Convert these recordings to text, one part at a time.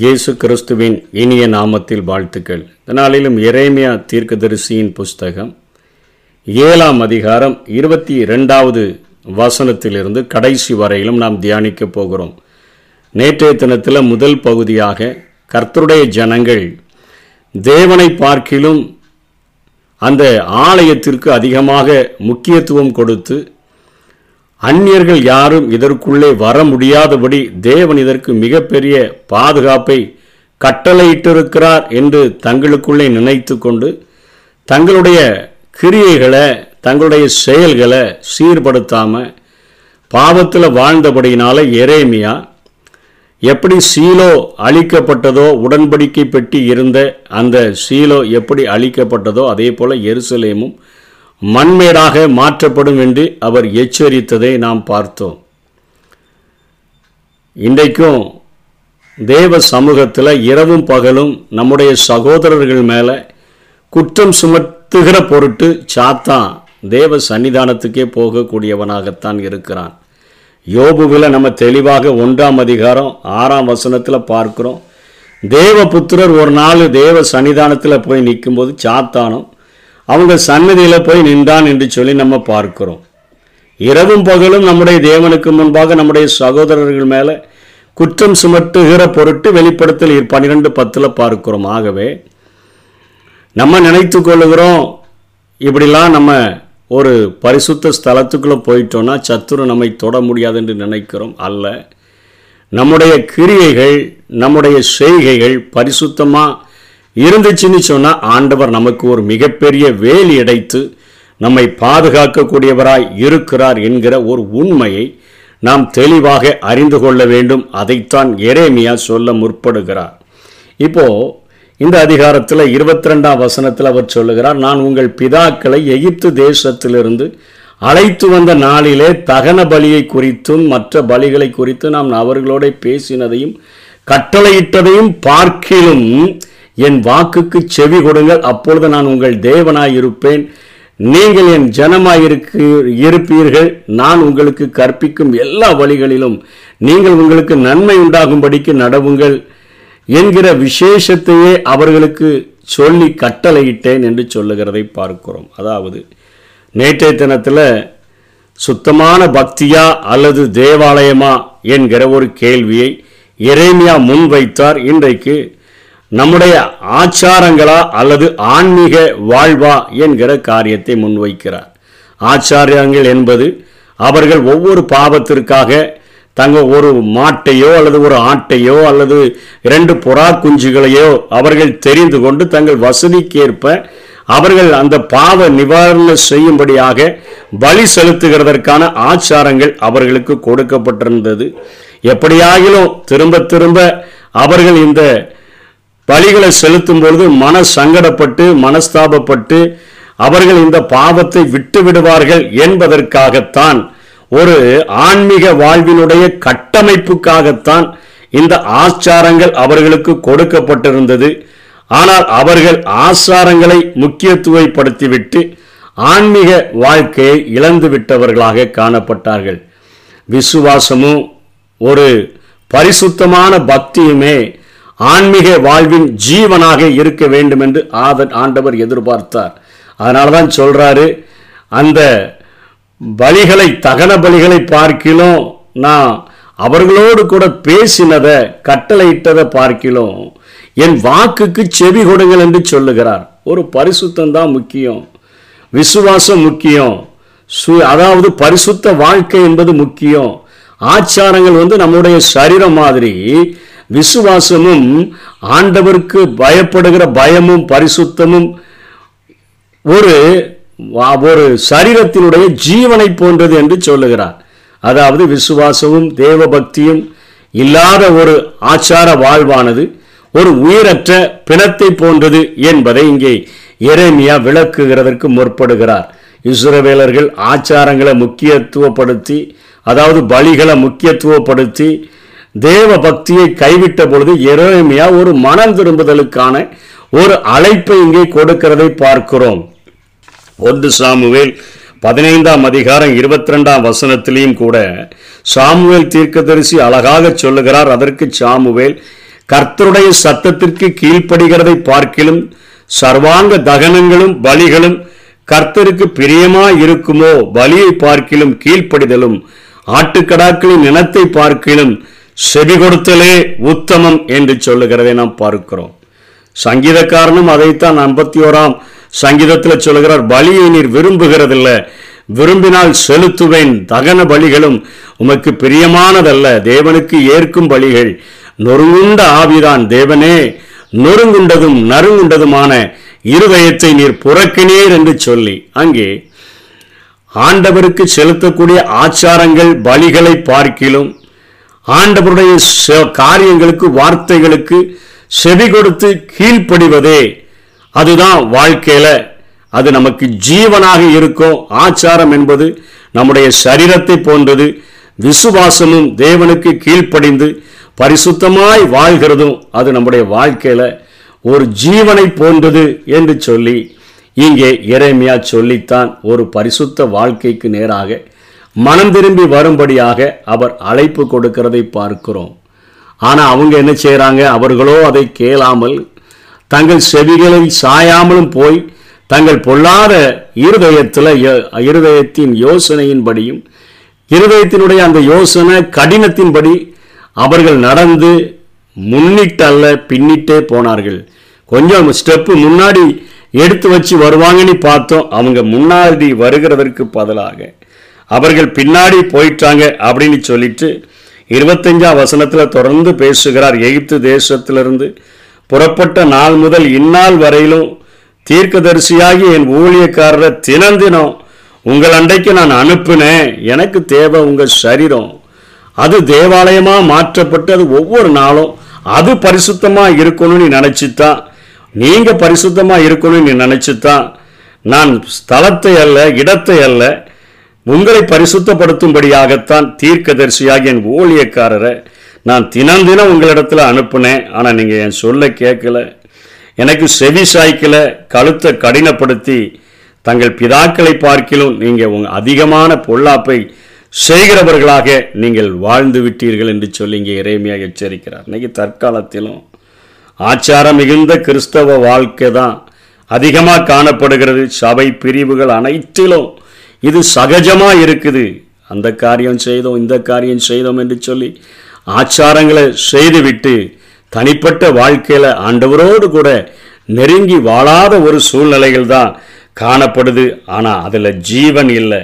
இயேசு கிறிஸ்துவின் இனிய நாமத்தில் வாழ்த்துக்கள். இதனாலும் இறைமையா தீர்க்கதரிசியின் புஸ்தகம் ஏழாம் அதிகாரம் இருபத்தி ரெண்டாவது வசனத்திலிருந்து கடைசி வரையிலும் நாம் தியானிக்கப் போகிறோம். நேற்றைய தினத்தில் முதல் பகுதியாக கர்த்தருடைய ஜனங்கள் தேவனை பார்க்கிலும் அந்த ஆலயத்திற்கு அதிகமாக முக்கியத்துவம் கொடுத்து அந்நியர்கள் யாரும் இதற்குள்ளே வர முடியாதபடி தேவன் இதற்கு மிகப்பெரிய பாதுகாப்பை கட்டளையிட்டிருக்கிறார் என்று தங்களுக்குள்ளே நினைத்து கொண்டு தங்களுடைய கிரியைகளை தங்களுடைய செயல்களை சீர்படுத்தாமல் பாவத்தில் வாழ்ந்தபடியினால எரேமியா எப்படி சீலோ அழிக்கப்பட்டதோ உடன்படிக்கை பெட்டி இருந்த அந்த சீலோ எப்படி அழிக்கப்பட்டதோ அதே போல் எருசலேமும் மண்மேடாக மாற்றப்படும் என்று அவர் எச்சரித்ததை நாம் பார்த்தோம். இன்றைக்கும் தேவ சமூகத்தில் இரவும் பகலும் நம்முடைய சகோதரர்கள் மேலே குற்றம் சுமத்துகிற பொருட்டு சாத்தான் தேவ சன்னிதானத்துக்கே போகக்கூடியவனாகத்தான் இருக்கிறான். யோபுவில் நம்ம தெளிவாக ஒன்றாம் அதிகாரம் ஆறாம் வசனத்தில் பார்க்கிறோம். தேவ புத்திரர் ஒரு நாள் தேவ சன்னிதானத்தில் போய் நிற்கும்போது சாத்தானும் அவங்க சன்னதியில் போய் நின்றான் என்று சொல்லி நம்ம பார்க்கிறோம். இரவும் பகலும் நம்முடைய தேவனுக்கு முன்பாக நம்முடைய சகோதரர்கள் மேலே குற்றம் சுமட்டுகிற பொருட்டு வெளிப்படுத்தல் பன்னிரெண்டு பத்தில் பார்க்கிறோம். ஆகவே நம்ம நினைத்து கொள்ளுகிறோம் இப்படிலாம் நம்ம ஒரு பரிசுத்த ஸ்தலத்துக்குள்ளே போயிட்டோன்னா சத்துரு நம்மை தொட முடியாது என்று நினைக்கிறோம் அல்ல. நம்முடைய கிரியைகள் நம்முடைய செய்கைகள் பரிசுத்தமாக இருந்துச்சுன்னு சொன்னால் ஆண்டவர் நமக்கு ஒரு மிகப்பெரிய வேலி அடைத்து நம்மை பாதுகாக்கக்கூடியவராய் இருக்கிறார் என்கிற ஒரு உண்மையை நாம் தெளிவாக அறிந்து கொள்ள வேண்டும். அதைத்தான் எரேமியா சொல்ல முற்படுகிறார். இப்போ இந்த அதிகாரத்தில் இருபத்தி ரெண்டாம் வசனத்தில் அவர் சொல்லுகிறார் நான் உங்கள் பிதாக்களை எகிப்து தேசத்திலிருந்து அழைத்து வந்த நாளிலே தகன பலியை குறித்தும் மற்ற பலிகளை குறித்து நாம் அவர்களோட பேசினதையும் கட்டளையிட்டதையும் பார்க்கிலும் என் வாக்குக்கு செவி கொடுங்கள் அப்பொழுது நான் உங்கள் தேவனாய் இருப்பேன் நீங்கள் என் ஜனமாய் இருக்கு இருப்பீர்கள். நான் உங்களுக்கு கற்பிக்கும் எல்லா வழிகளிலும் நீங்கள் உங்களுக்கு நன்மை உண்டாகும்படிக்கு நடவுங்கள் என்கிற விசேஷத்தையே அவர்களுக்கு சொல்லி கட்டளையிட்டேன் என்று சொல்லுகிறதை பார்க்கிறோம். அதாவது நேற்றைய தினத்தில் சுத்தமான பக்தியா அல்லது தேவாலயமா என்கிற ஒரு கேள்வியை இறைமையா முன்வைத்தார். இன்றைக்கு நம்முடைய ஆச்சாரங்களா அல்லது ஆன்மீக வாழ்வா என்கிற காரியத்தை முன்வைக்கிறார். ஆச்சாரியங்கள் என்பது அவர்கள் ஒவ்வொரு பாவத்திற்காக தங்க ஒரு மாட்டையோ அல்லது ஒரு ஆட்டையோ அல்லது இரண்டு புறா குஞ்சுகளையோ அவர்கள் தெரிந்து கொண்டு தங்கள் வசதிக்கேற்ப அவர்கள் அந்த பாவ நிவாரணம் செய்யும்படியாக பலி செலுத்துகிறதற்கான ஆச்சாரங்கள் அவர்களுக்கு கொடுக்கப்பட்டிருந்தது. எப்படியாகிலும் திரும்ப திரும்ப அவர்கள் இந்த பலிகளை செலுத்தும் பொழுது மன சங்கடப்பட்டு மனஸ்தாபப்பட்டு அவர்கள் இந்த பாவத்தை விட்டு விடுவார்கள் என்பதற்காகத்தான் ஒரு ஆன்மீக வாழ்வினுடைய கட்டமைப்புக்காகத்தான் இந்த ஆச்சாரங்கள் அவர்களுக்கு கொடுக்கப்பட்டிருந்தது. ஆனால் அவர்கள் ஆச்சாரங்களை முக்கியத்துவப்படுத்திவிட்டு ஆன்மீக வாழ்க்கையை இழந்து விட்டவர்களாக காணப்பட்டார்கள். விசுவாசமும் ஒரு பரிசுத்தமான பக்தியுமே ஆன்மீக வாழ்வின் ஜீவனாக இருக்க வேண்டும் என்று ஆதன் ஆண்டவர் எதிர்பார்த்தார். அதனால தான் சொல்கிறாரு அந்த பலிகளை தகன பலிகளை பார்க்கிலும் நான் அவர்களோடு கூட பேசினதை கட்டளையிட்டதை பார்க்கிலும் என் வாக்குக்கு செவி கொடுங்கள் என்று சொல்லுகிறார். ஒரு பரிசுத்தம் தான் முக்கியம். விசுவாசம் முக்கியம். சு அதாவது பரிசுத்த வாழ்க்கை என்பது முக்கியம். ஆச்சாரங்கள் வந்து நம்முடைய சரீரம் மாதிரி விசுவாசமும் ஆண்டவருக்கு பயப்படுகிற பயமும் பரிசுத்தமும் ஒரு ஒரு சரீரத்தினுடைய ஜீவனை போன்றது என்று சொல்லுகிறார். அதாவது விசுவாசமும் தேவ பக்தியும் இல்லாத ஒரு ஆச்சார வாழ்வானது ஒரு உயிரற்ற பிணத்தை போன்றது என்பதை இங்கே எரேமியா விளக்குகிறதற்கு முற்படுகிறார். இஸ்ரவேலர்கள் ஆச்சாரங்களை முக்கியத்துவப்படுத்தி அதாவது பலிகளை முக்கியத்துவப்படுத்தி தேவ பக்தியை கைவிட்ட பொழுது எரேமியா ஒரு மனம் திரும்புதலுக்கான ஒரு அழைப்பை இங்கே கொடுக்கிறதை பார்க்கிறோம். ஒன்று சாமுவேல் பதினைந்தாம் அதிகாரம் இருபத்தி ரெண்டாம் வசனத்திலையும் கூட சாமுவேல் தீர்க்கதரிசி அழகாக சொல்லுகிறார். அதற்கு சாமுவேல் கர்த்தருடைய சத்தத்திற்கு கீழ்ப்படுகிறதை பார்க்கிலும் சர்வாங்க தகனங்களும் பலிகளும் கர்த்தருக்கு பிரியமா இருக்குமோ? பலியை பார்க்கிலும் கீழ்ப்படிதலும் ஆட்டுக்கடாக்களின் இனத்தை பார்க்கிலும் செவி கொடுத்தலே உத்தமம் என்று சொல்லுகிறதை நாம் பார்க்கிறோம். சங்கீதக்காரனும் அதைத்தான் ஐம்பத்தி ஓராம் சங்கீதத்தில் சொல்லுகிறார் பலியை நீர் விரும்புகிறதில்ல. விரும்பினால் செலுத்துவேன். தகன பலிகளும் உமக்கு பிரியமானதல்ல. தேவனுக்கு ஏற்கும் பலிகள் நொறுங்குண்ட ஆவிதான். தேவனே நொறுங்குண்டதும் நறுங்குண்டதுமான இருதயத்தை நீர் புறக்கினீர் என்று சொல்லி. அங்கே ஆண்டவருக்கு செலுத்தக்கூடிய ஆச்சாரங்கள் பலிகளை பார்க்கிலும் ஆண்டவருடைய செ- காரியங்களுக்கு வார்த்தைகளுக்கு செவி கொடுத்து கீழ்ப்படிவதே அதுதான் வாழ்க்கையில. அது நமக்கு ஜீவனாக இருக்கும். ஆச்சாரம் என்பது நம்முடைய சரீரத்தை போன்றது. விசுவாசமும் தேவனுக்கு கீழ்ப்படிந்து பரிசுத்தமாய் வாழ்கிறதும் அது நம்முடைய வாழ்க்கையில ஒரு ஜீவனை போன்றது என்று சொல்லி இங்கே இறைமையா சொல்லித்தான் ஒரு பரிசுத்த வாழ்க்கைக்கு நேராக மனம் திரும்பி வரும்படியாக அவர் அழைப்பு கொடுக்கிறதை பார்க்கிறோம். ஆனால் அவங்க என்ன செய்கிறாங்க அவர்களோ அதை கேளாமல் தங்கள் செவிகளில் சாயாமலும் போய் தங்கள் பொல்லாத இருதயத்தில் இருதயத்தின் யோசனையின்படியும் இருதயத்தினுடைய அந்த யோசனை கடினத்தின்படி அவர்கள் நடந்து முன்னிட்டு அல்ல பின்னிட்டே போனார்கள். கொஞ்சம் ஸ்டெப்பு முன்னாடி எடுத்து வச்சு வருவாங்கன்னு பார்த்தோம். அவங்க முன்னாடி வருகிறதற்கு பதிலாக. அவர்கள் பின்னாடி போயிட்டாங்க அப்படின்னு சொல்லிட்டு இருபத்தஞ்சாம் வசனத்தில் தொடர்ந்து பேசுகிறார். எகிப்து தேசத்திலிருந்து புறப்பட்ட நாள் முதல் இந்நாள் வரையிலும் தீர்க்கதரிசியாகி என் ஊழியக்காரரை தினந்தினம் உங்கள் அண்டைக்கு நான் அனுப்பினேன். எனக்கு தேவை உங்கள் சரீரம். அது தேவாலயமாக மாற்றப்பட்டு அது ஒவ்வொரு நாளும் அது பரிசுத்தமாக இருக்கணும்னு நினச்சி தான் நீங்கள் பரிசுத்தமாக இருக்கணும்னு நினச்சி தான் நான் ஸ்தலத்தை அல்ல இடத்தை அல்ல உங்களை பரிசுத்தப்படுத்தும்படியாகத்தான் தீர்க்கதரிசியாகிய என் ஊழியக்காரரை நான் தினம் தினம் உங்களிடத்தில் அனுப்புனேன். ஆனால் நீங்கள் என் சொல்ல கேட்கல. எனக்கு செவி சாய்க்கல. கழுத்தை கடினப்படுத்தி தங்கள் பிதாக்களை பார்க்கிலும் நீங்கள் உங்கள் அதிகமான பொல்லாப்பை செய்கிறவர்களாக நீங்கள் வாழ்ந்து விட்டீர்கள் என்று சொல்லி இங்கே இறைமையாக எச்சரிக்கிறார். இன்றைக்கி தற்காலத்திலும் ஆச்சாரம் மிகுந்த கிறிஸ்தவ வாழ்க்கை தான் அதிகமாக காணப்படுகிறது. சபை பிரிவுகள் அனைத்திலும் இது சகஜமாக இருக்குது. அந்த காரியம் செய்தோம் இந்த காரியம் செய்தோம் என்று சொல்லி ஆச்சாரங்களை செய்துவிட்டு தனிப்பட்ட வாழ்க்கையில் ஆண்டவரோடு கூட நெருங்கி வாழாத ஒரு சூழ்நிலைகள் தான் காணப்படுது. ஆனால் அதில் ஜீவன் இல்லை.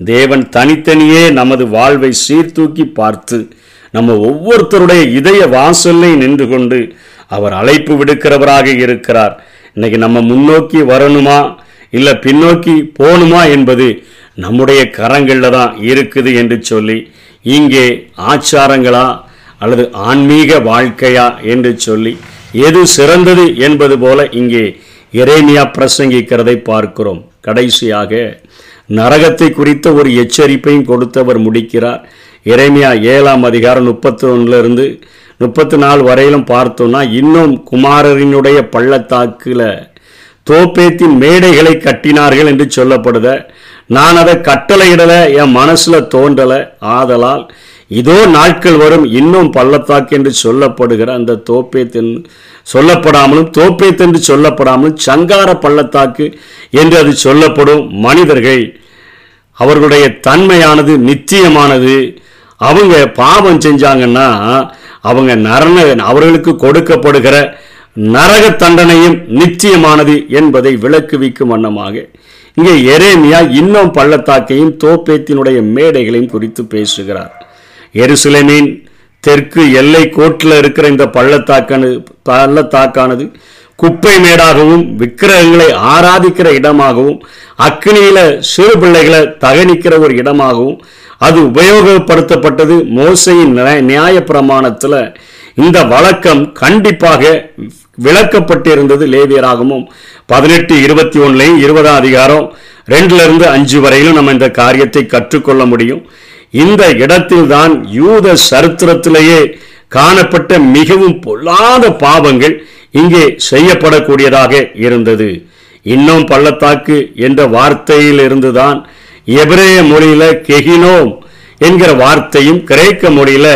தேவன் தனித்தனியே நமது வாழ்வை சீர்தூக்கி பார்த்து நம்ம ஒவ்வொருத்தருடைய இதய வாசல்லை நின்று கொண்டு அவர் அழைப்பு விடுக்கிறவராக இருக்கிறார். இன்னைக்கு நம்ம முன்னோக்கி வரணுமா? இல்லை பின்னோக்கி போகணுமா என்பது நம்முடைய கரங்களில் தான் இருக்குது என்று சொல்லி இங்கே ஆச்சாரங்களா அல்லது ஆன்மீக வாழ்க்கையா என்று சொல்லி எது சிறந்தது என்பது போல இங்கே இறைமையா பிரசங்கிக்கிறதை பார்க்கிறோம். கடைசியாக நரகத்தை குறித்த ஒரு எச்சரிப்பையும் கொடுத்தவர் முடிக்கிறார். இறைமையா ஏழாம் அதிகாரம் முப்பத்தி ஒன்றிலிருந்து முப்பத்தி நாலு வரையிலும் பார்த்தோம்னா இன்னும் குமாரரினுடைய பள்ளத்தாக்கில் தோப்பேத்தின் மேடைகளை கட்டினார்கள் என்று சொல்லப்படுத நான் அதை கட்டளையிடலை என் மனசில் தோன்றலை. ஆதலால் இதோ நாட்கள் வரும் இன்னும் பள்ளத்தாக்கு என்று சொல்லப்படுகிற அந்த தோப்பேத்தின் சொல்லப்படாமலும் தோப்பேத்து என்று சொல்லப்படாமலும் சங்கார பள்ளத்தாக்கு என்று அது சொல்லப்படும் மனிதர்கள். அவர்களுடைய தன்மையானது நித்தியமானது. அவங்க பாவம் செஞ்சாங்கன்னா அவங்க நரண அவர்களுக்கு கொடுக்கப்படுகிற நரக தண்டனையும் நிச்சயமானது என்பதை விளக்குவிக்கும் வண்ணமாக இங்கே எரேமியா இன்னும் பள்ளத்தாக்கையும் தோப்பேத்தினுடைய மேடைகளையும் குறித்து பேசுகிறார். எருசலேமின் தெற்கு எல்லை கோட்டில் இருக்கிற இந்த பள்ளத்தாக்கானது பள்ளத்தாக்கானது குப்பை மேடாகவும் விக்கிரகங்களை ஆராதிக்கிற இடமாகவும் அக்னியில சிறு பிள்ளைகளை தகனிக்கிற ஒரு இடமாகவும் அது உபயோகப்படுத்தப்பட்டது மோசையின் நியாய- நியாய பிரமாணத்தில் இந்த வழக்கம் கண்டிப்பாக விளக்கப்பட்டிருந்தது லேவியராகவும் பதினெட்டு இருபத்தி ஒன்றுலையும் இருபதாம் அதிகாரம் ரெண்டுல இருந்து அஞ்சு வரையிலும் நம்ம இந்த காரியத்தை கற்றுக்கொள்ள முடியும். இந்த இடத்தில்தான் யூத சரித்திரத்திலேயே காணப்பட்ட மிகவும் பொல்லாத பாவங்கள் இங்கே செய்யப்படக்கூடியதாக இருந்தது. இன்னும் பள்ளத்தாக்கு என்ற வார்த்தையில் இருந்துதான் எபிரேய மொழியில கெஹினோம் என்கிற வார்த்தையும் கிரேக்க மொழியில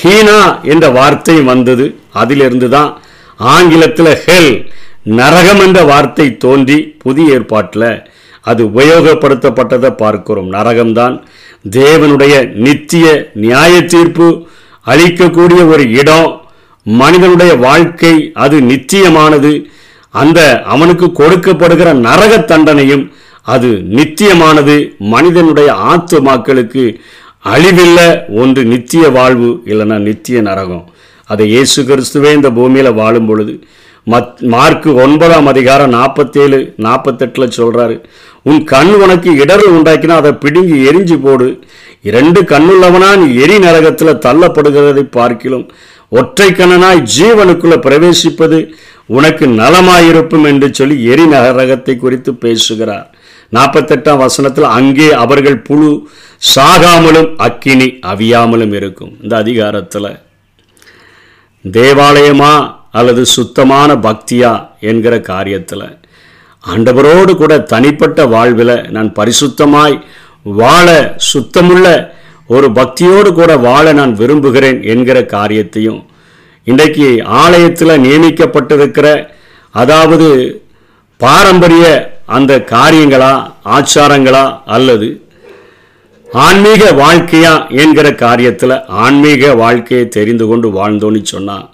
ஹீனா என்ற வார்த்தையும் வந்தது. அதிலிருந்து தான் ஆங்கிலத்தில் ஹெல் நரகம் என்ற வார்த்தை தோன்றி புதிய ஏற்பாட்டில் அது உபயோகப்படுத்தப்பட்டதை பார்க்கிறோம். நரகம்தான் தேவனுடைய நித்திய நியாய தீர்ப்பு அளிக்கக்கூடிய ஒரு இடம். மனிதனுடைய வாழ்க்கை அது நித்தியமானது. அந்த அவனுக்கு கொடுக்கப்படுகிற நரக தண்டனையும் அது நித்தியமானது. மனிதனுடைய ஆத்து மக்களுக்கு அழிவில்லை ஒன்று நித்திய வாழ்வு இல்லைன்னா நித்திய நரகம். அதை இயேசு கிறிஸ்துவே இந்த பூமியில் வாழும் பொழுது மத் மார்க்கு ஒன்பதாம் அதிகாரம் நாற்பத்தேழு நாற்பத்தெட்டில் சொல்கிறாரு உன் கண் உனக்கு இடரல் உண்டாக்கினா அதை பிடுங்கி எரிஞ்சு போடு. இரண்டு கண்ணுள்ளவனா நீ எரி நரகத்தில் தள்ளப்படுகிறதை பார்க்கிலும். ஒற்றை கண்ணனாய் ஜீவனுக்குள்ளே பிரவேசிப்பது உனக்கு நலமாயிருக்கும் என்று சொல்லி எரி நரகத்தை குறித்து பேசுகிறார். நாற்பத்தெட்டாம் வசனத்தில் அங்கே அவர்கள் புழு சாகாமலும் அக்கினி அவியாமலும் இருக்கும். இந்த அதிகாரத்தில் தேவாலயமா அல்லது சுத்தமான பக்தியா என்கிற காரியத்தில் ஆண்டவரோடு கூட தனிப்பட்ட வாழ்வில் நான் பரிசுத்தமாய் வாழ சுத்தமுள்ள ஒரு பக்தியோடு கூட வாழ நான் விரும்புகிறேன் என்கிற காரியத்தையும் இன்றைக்கு ஆலயத்தில் நியமிக்கப்பட்டிருக்கிற அதாவது பாரம்பரிய அந்த காரியங்களா ஆச்சாரங்களா அல்லது ஆன்மீக வாழ்க்கையா என்கிற காரியத்தில் ஆன்மீக வாழ்க்கையை தெரிந்து கொண்டு வாழ்ந்தோன்னு சொன்னால்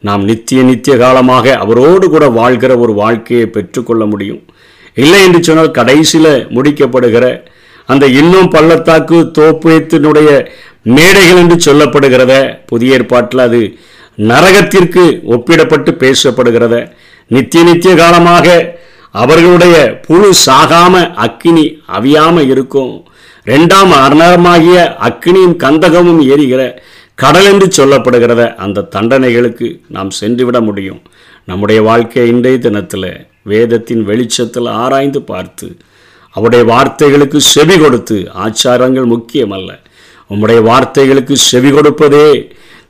நாம் நித்திய நித்திய காலமாக அவரோடு கூட வாழ்கிற ஒரு வாழ்க்கையை பெற்றுக்கொள்ள முடியும். இல்லை என்று சொன்னால் கடைசியில் முடிக்கப்படுகிற அந்த இன்னும் பள்ளத்தாக்கு தோப்புயத்தினுடைய மேடைகள் என்று சொல்லப்படுகிறத புதிய ஏற்பாட்டில் அது நரகத்திற்கு ஒப்பிடப்பட்டு பேசப்படுகிறத நித்திய நித்திய காலமாக அவர்களுடைய புழு சாகாம அக்கினி அவியாமல் இருக்கும். ரெண்டாம் அர்ணமாகிய அக்னியும் கந்தகமும் எரிகிற கடல் என்று சொல்லப்படுகிறத அந்த தண்டனைகளுக்கு நாம் சென்றுவிட முடியும். நம்முடைய வாழ்க்கை இன்றைய தினத்தில் வேதத்தின் வெளிச்சத்தில் ஆராய்ந்து பார்த்து அவருடைய வார்த்தைகளுக்கு செவி கொடுத்து ஆச்சாரங்கள் முக்கியமல்ல. உம்முடைய வார்த்தைகளுக்கு செவி கொடுப்பதே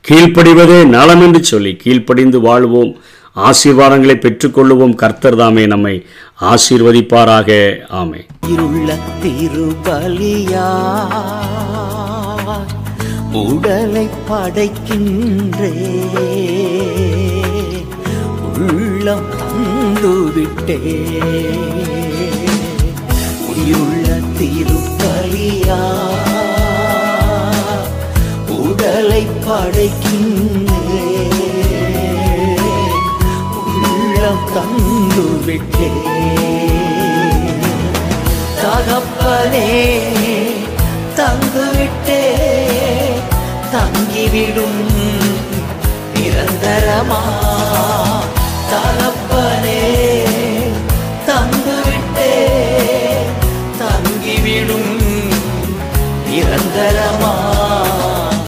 கீழ்ப்படிவதே நலம் என்று சொல்லி கீழ்ப்படிந்து வாழ்வோம். ஆசீர்வாதங்களை பெற்றுக்கொள்ளுவோம். கர்த்தர் தாமே நம்மை ஆசீர்வதிப்பாராக. ஆமே இருள்ள திருபலியா உடலை படைக்கின்றே. உள்ளம் தந்துவிட்டே உயிருள்ள திருப்பலியா உடலை படைக்கின்ற. ഉത്തരം തന്നുവിട്ടേ തകപ്പനെ തന്നുവിട്ടേ തങ്കിവിടും നിരന്തരമാ. തകപ്പനെ തന്നുവിട്ടേ തങ്കിവിടും നിരന്തരമാ.